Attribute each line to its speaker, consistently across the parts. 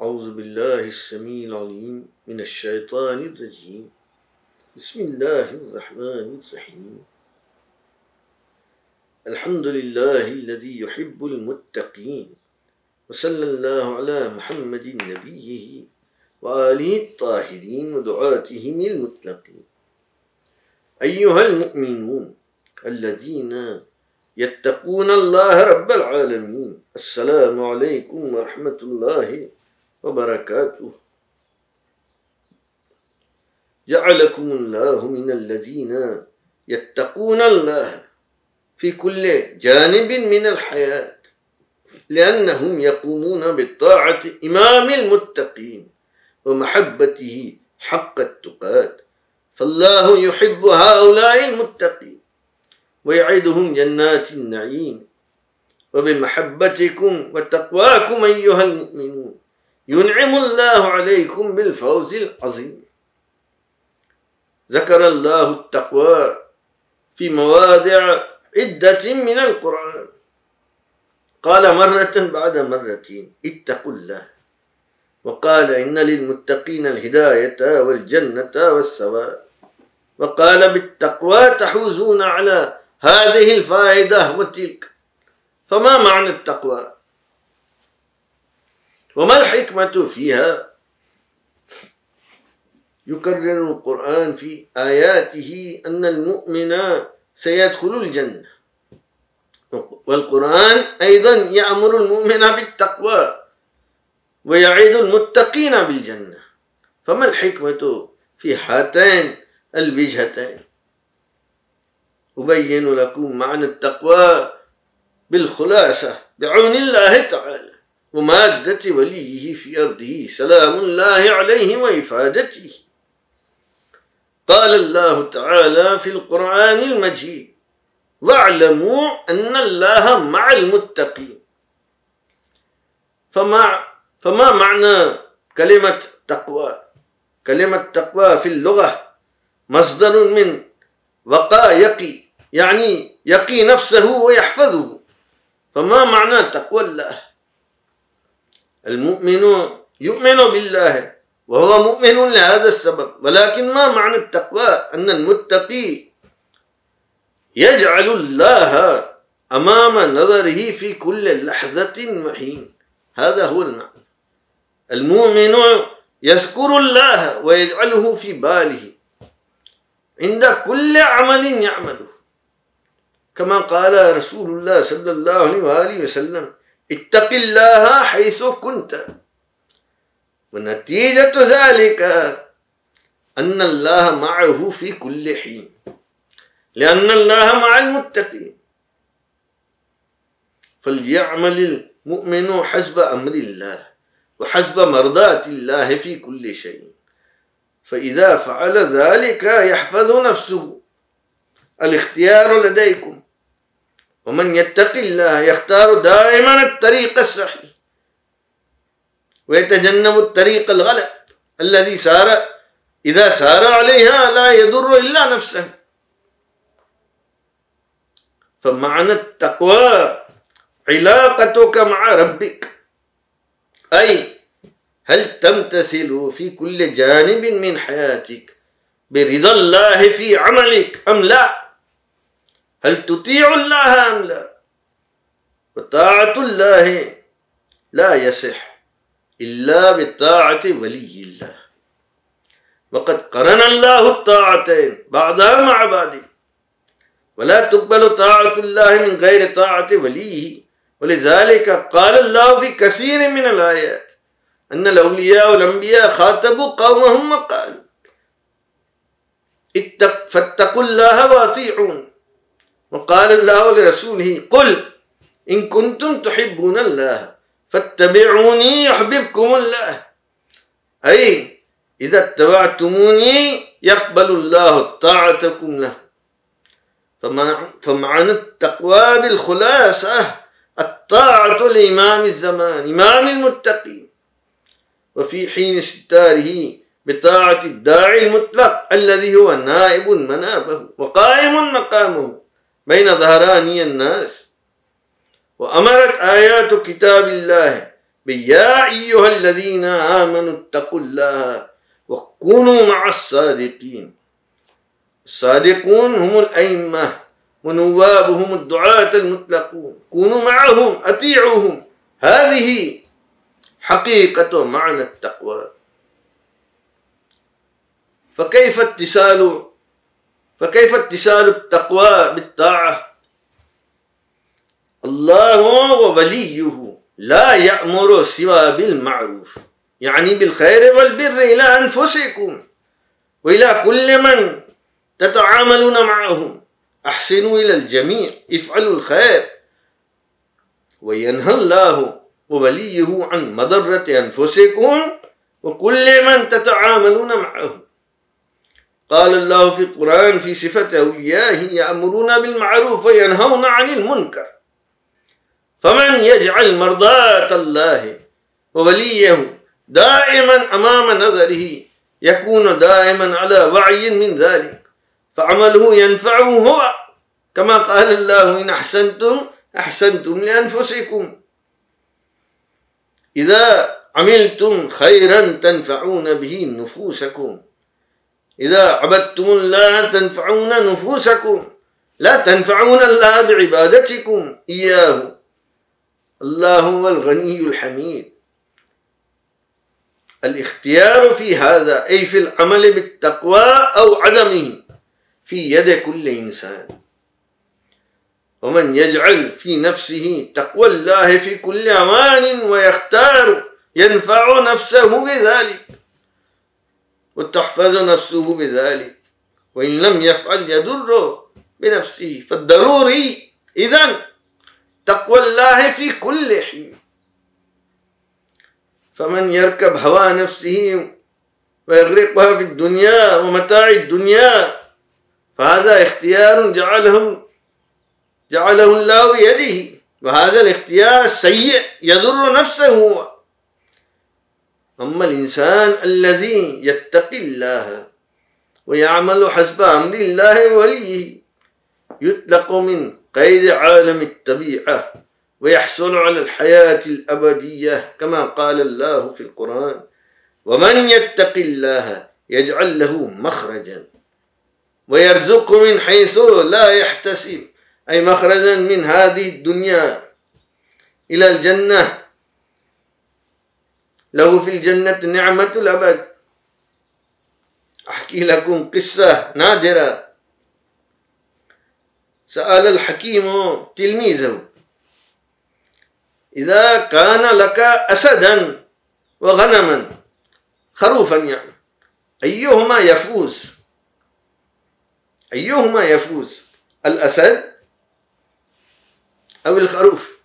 Speaker 1: أعوذ بالله السميع العليم من الشيطان الرجيم. بسم الله الرحمن الرحيم. الحمد لله الذي يحب المتقين وصلى الله على محمد نبيه وآله الطاهرين ودعاتهم المطلقين أيها المؤمنون الذين يتقون الله رب العالمين السلام عليكم ورحمة الله وبركاته. جعلكم الله من الذين يتقون الله في كل جانب من الحياة لأنهم يقومون بالطاعة إمام المتقين ومحبته حق التقات. فالله يحب هؤلاء المتقين ويعدهم جنات النعيم. وبمحبتكم وتقواكم أيها المؤمنون. ينعم الله عليكم بالفوز العظيم. ذكر الله التقوى في مواضع عدة من القرآن. قال مرة بعد مرتين اتقوا الله. وقال إن للمتقين الهداية والجنة والثواب. وقال بالتقوى تحوزون على هذه الفائدة وتلك. فما معنى التقوى؟ وما الحكمة فيها؟ يكرر القرآن في آياته أن المؤمن سيدخل الجنة. والقرآن أيضا يأمر المؤمن بالتقوى ويعيد المتقين بالجنة. فما الحكمة في هاتين الوجهتين؟ أبين لكم معنى التقوى بالخلاصة بعون الله تعالى. ومادة وليه في أرضه سلام الله عليه وإفادته. قال الله تعالى في القرآن المجيد واعلموا أن الله مع المتقين. فما فما معنى كلمة تقوى؟ كلمة تقوى في اللغة مصدر من وقى يقي يعني يقي نفسه ويحفظه. فما معنى تقوى الله؟ المؤمن يؤمن بالله وهو مؤمن لهذا السبب ولكن ما معنى التقوى؟ أن المتقي يجعل الله أمام نظره في كل لحظة وحين. هذا هو المعنى. المؤمن يذكر الله ويجعله في باله. عند كل عمل يعمله. كما قال رسول الله صلى الله عليه وآله وسلم اتق الله حيث كنت. ونتيجة ذلك أن الله معه في كل حين. لأن الله مع المتقين. فليعمل المؤمن حسب أمر الله وحسب مرضاة الله في كل شيء. فإذا فعل ذلك يحفظ نفسه. الاختيار لديكم. ومن يتق الله يختار دائما الطريق الصحيح. ويتجنب الطريق الغلط الذي سار إذا سار عليها لا يضر إلا نفسه. فمعنى التقوى علاقتك مع ربك. أي هل تمتثل في كل جانب من حياتك برضا الله في عملك أم لا؟ هل تطيع الله أم لا؟ وطاعة الله لا يصح إلا بطاعة ولي الله. وقد قرن الله الطاعتين بعضها مع بعض. ولا تقبل طاعة الله من غير طاعة وليه. ولذلك قال الله في كثير من الآيات أن الأولياء والأنبياء خاطبوا قومهم وقالوا اتق فاتقوا الله وأطيعون. وقال الله لرسوله قل إن كنتم تحبون الله فاتبعوني يحببكم الله. أي إذا اتبعتموني يقبل الله طاعتكم له. فمعنى التقوى بالخلاصة الطاعة لإمام الزمان إمام المتقين. وفي حين استاره بطاعة الداعي المطلق الذي هو نائب منابه وقائم مقامه. بين ظهراني الناس. وأمرت آيات كتاب الله يا أيها الذين آمنوا اتقوا الله وكونوا مع الصادقين. الصادقون هم الأئمة ونوابهم الدعاة المطلقون. كونوا معهم أطيعوهم. هذه حقيقة معنى التقوى. فكيف اتصال فكيف اتصال التقوى بالطاعة؟ الله ووليه لا يأمر سوى بالمعروف يعني بالخير والبر إلى أنفسكم وإلى كل من تتعاملون معهم أحسنوا إلى الجميع افعلوا الخير. وينهى الله ووليه عن مضرة أنفسكم وكل من تتعاملون معهم قال الله في القرآن في صفة أوليائه يأمرون بالمعروف وينهون عن المنكر. فمن يجعل مرضاة الله ووليه دائما أمام نظره يكون دائما على وعي من ذلك. فعمله ينفعه هو كما قال الله إن أحسنتم أحسنتم لأنفسكم. إذا عملتم خيرا تنفعون به نفوسكم. إذا عبدتم الله تنفعون نفوسكم لا تنفعون الله بعبادتكم. إياه. الله هو الغني الحميد. الاختيار في هذا أي في العمل بالتقوى أو عدمه في يد كل إنسان. ومن يجعل في نفسه تقوى الله في كل أمان ويختار ينفع نفسه بذلك. وتحفظ نفسه بذلك. وإن لم يفعل يضر بنفسه. فالضروري إذن تقوى الله في كل حين. فمن يركب هوى نفسه ويغرقها في الدنيا ومتاع الدنيا فهذا اختيار جعله جعله الله بيده. وهذا الاختيار السيء يضر نفسه أما الإنسان الذي يتقي الله ويعمل حسب أمر الله وليه يطلق من قيد عالم الطبيعة ويحصل على الحياة الأبدية كما قال الله في القرآن ومن يتق الله يجعل له مخرجا ويرزق من حيث لا يحتسب. أي مخرجا من هذه الدنيا إلى الجنة. له في الجنة نعمة الأبد. أحكي لكم قصة نادرة. سأل الحكيم تلميذه إذا كان لك أسدا وغنما خروفا يعني أيهما يفوز؟ أيهما يفوز الأسد أو الخروف؟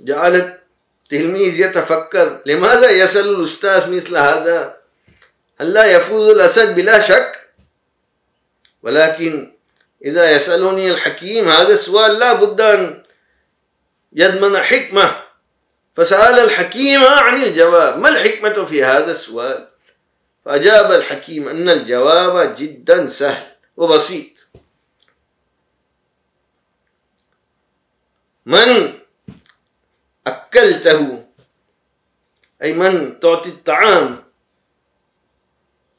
Speaker 1: جعل التلميذ يتفكر لماذا يسأل الأستاذ مثل هذا؟ هل لا يفوز الأسد بلا شك؟ ولكن إذا يسألني الحكيم هذا السؤال لا بد أن يضمن حكمة. فسأل الحكيم عن الجواب. ما الحكمة في هذا السؤال؟ فأجاب الحكيم أن الجواب جدا سهل وبسيط. من أكلته. أي من تعطي الطعام.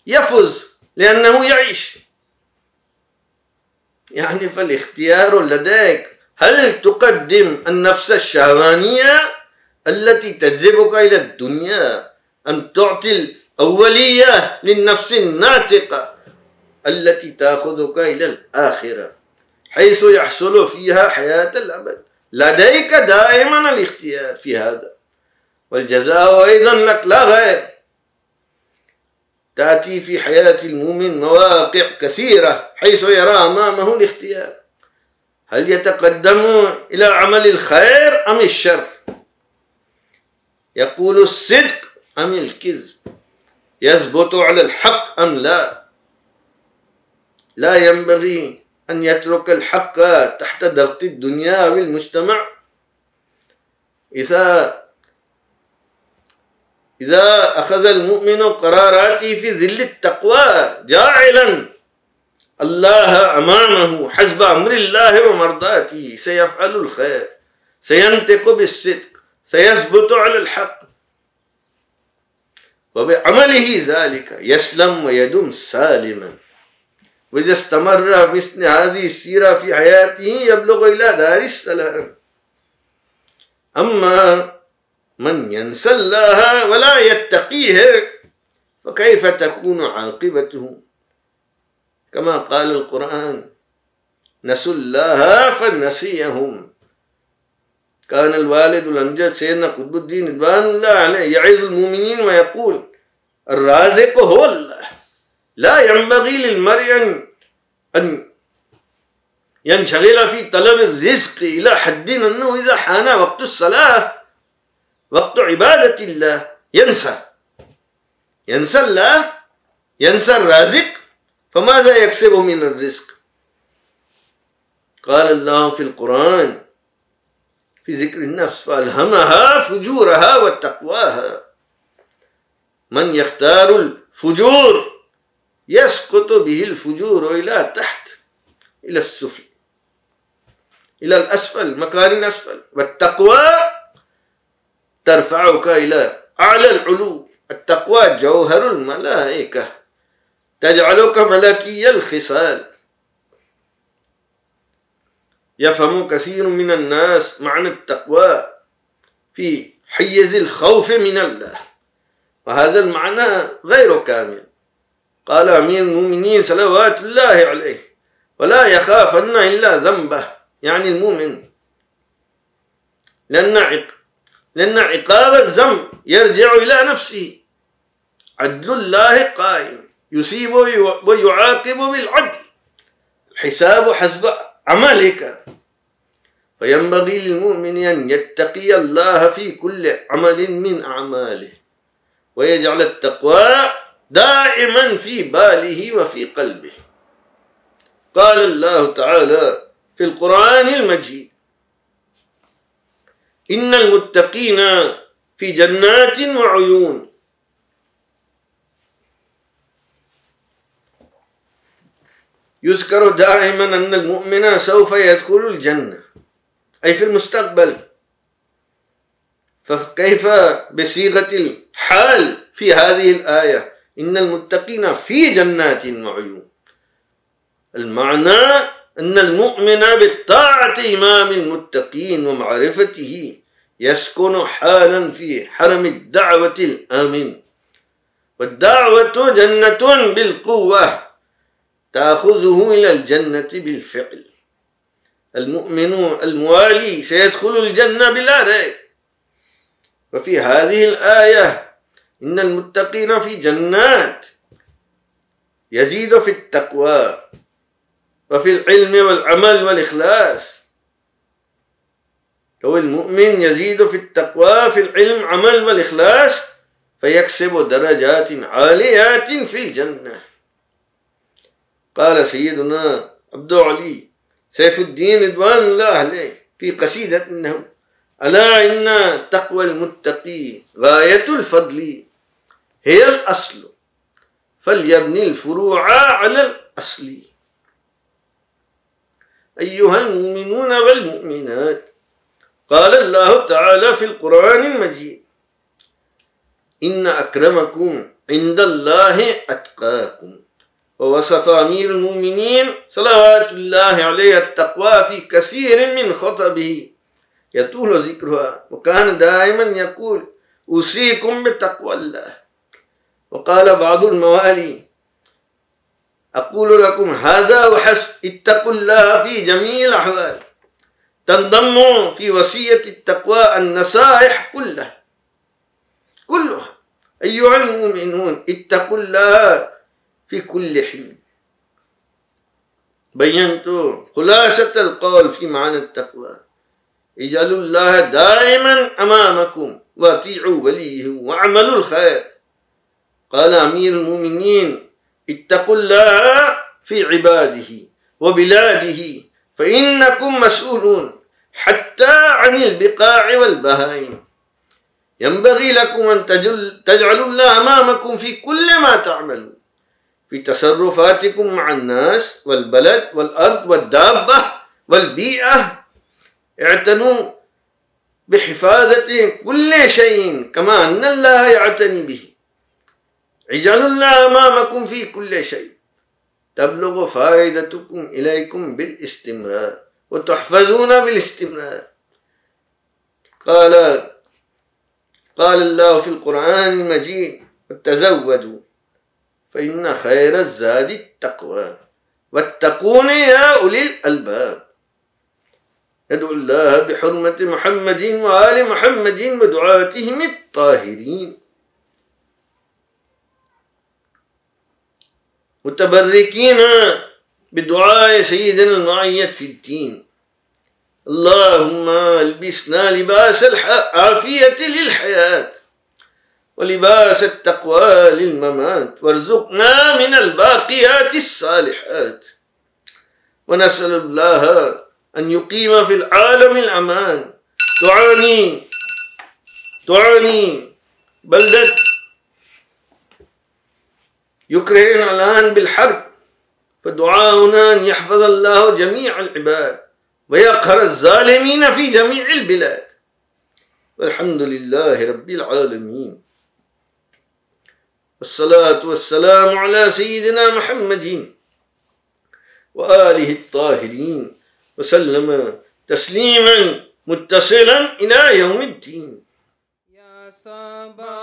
Speaker 1: يفز لأنه يعيش. يعني فالاختيار لديك. هل تقدم النفس الشهوانية التي تجذبك إلى الدنيا؟ أم تعطي الأولية للنفس الناطقة التي تأخذك إلى الآخرة حيث يحصل فيها حياة الأبد؟ لديك دائما الاختيار في هذا والجزاء أيضا لك لا غير. تأتي في حياة المؤمن مواقع كثيرة حيث يرى أمامه الاختيار. هل يتقدم إلى عمل الخير أم الشر؟ يقول الصدق أم الكذب؟ يثبت على الحق أم لا؟ لا ينبغي أن يترك الحق تحت ضغط الدنيا والمجتمع. إذا إذا أخذ المؤمن قراراته في ظل التقوى جاعلا الله أمامه حسب أمر الله ومرضاته. سيفعل الخير سينطق بالصدق سيثبت على الحق. وبعمله ذلك يسلم ويدم سالما. وإذا استمر مثل هذه السيرة في حياته يبلغ إلى دار السلام. أما من ينسى الله ولا يتقيه فكيف تكون عاقبته؟ كما قال القرآن نسوا الله فنسيهم. كان الوالد الأمجد سيدنا قطب الدين رضوان الله عليه يعظ المؤمنين ويقول الرازق هو الله. لا ينبغي للمرء أن ينشغل في طلب الرزق إلى حد أنه إذا حان وقت الصلاة وقت عبادة الله ينسى. ينسى الله ينسى الرازق فماذا يكسب من الرزق؟ قال الله في القرآن في ذكر النفس فألهمها فجورها وتقواها. من يختار الفجور؟ يسقط به الفجور إلى تحت إلى السفل إلى الأسفل مكان أسفل. والتقوى ترفعك إلى أعلى العلو. التقوى جوهر الملائكة تجعلك ملكي الخصال. يفهم كثير من الناس معنى التقوى في حيز الخوف من الله وهذا المعنى غير كامل. قال أمير المؤمنين صلوات الله عليه ولا يخافن إلا ذنبه يعني المؤمن. لأن لأن عقاب الذنب يرجع إلى نفسه. عدل الله قائم يصيب ويعاقب بالعدل. الحساب حسب عملك فينبغي للمؤمن أن يتقي الله في كل عمل من أعماله ويجعل التقوى دائما في باله وفي قلبه. قال الله تعالى في القرآن المجيد إن المتقين في جنات وعيون. يذكر دائما أن المؤمن سوف يدخل الجنة أي في المستقبل. فكيف بصيغة الحال في هذه الآية؟ إن المتقين في جنات وعيون. المعنى أن المؤمن بالطاعة إمام المتقين ومعرفته يسكن حالا في حرم الدعوة الآمن. والدعوة جنة بالقوة تأخذه إلى الجنة بالفعل. المؤمن الموالي سيدخل الجنة بلا ريب. وفي هذه الآية إن المتقين في جنات. يزيد في التقوى وفي العلم والعمل والإخلاص. لو المؤمن يزيد في التقوى في العلم عمل والإخلاص فيكسب درجات عاليات في الجنة. قال سيدنا عبد علي سيف الدين رضوان الله عليه في قصيدة إنه ألا إن تقوى المتقي غاية الفضل هي الأصل فليبني الفروع على الأصل أيها المؤمنون والمؤمنات قال الله تعالى في القرآن المجيد إن أكرمكم عند الله أتقاكم. ووصف أمير المؤمنين صلوات الله عليه التقوى في كثير من خطبه. يطول ذكرها وكان دائما يقول أوصيكم بتقوى الله. وقال بعض الموالي أقول لكم هذا وحسب اتقوا الله في جميع الأحوال. تنضم في وصية التقوى النصائح كلها. كلها. أيها المؤمنون اتقوا الله في كل حين. بينت خلاصة القول في معنى التقوى. اجعلوا الله دائما أمامكم واطيعوا وليه وأعملوا الخير. قال أمير المؤمنين اتقوا الله في عباده وبلاده فإنكم مسؤولون حتى عن البقاع والبهائم. ينبغي لكم أن تجعلوا الله أمامكم في كل ما تعملون في تصرفاتكم مع الناس والبلد والأرض والدابة والبيئة. اعتنوا بحفاظة كل شيء كما أن الله يعتني به. اجعلوا الله أمامكم في كل شيء. تبلغ فائدتكم إليكم بالاستمرار وتحفظون بالاستمرار. قال قال الله في القرآن المجيد وتزودوا فإن خير الزاد التقوى واتقون يا أولي الألباب. ندعو الله بحرمة محمد وآل محمد ودعاتهم الطاهرين. متبركين بدعاء سيدنا المعيد في الدين. اللهم البسنا لباس العافية للحياة ولباس التقوى للممات وارزقنا من الباقيات الصالحات. ونسأل الله أن يقيم في العالم الأمان. تعاني تعاني بلدة يكرهون الآن بالحرب فدعاؤنا أن يحفظ الله جميع العباد ويقهر الظالمين في جميع البلاد. والحمد لله رب العالمين. والصلاة والسلام على سيدنا محمد وآله الطاهرين وسلم تسليما متصلا إلى يوم الدين.
Speaker 2: يا صباح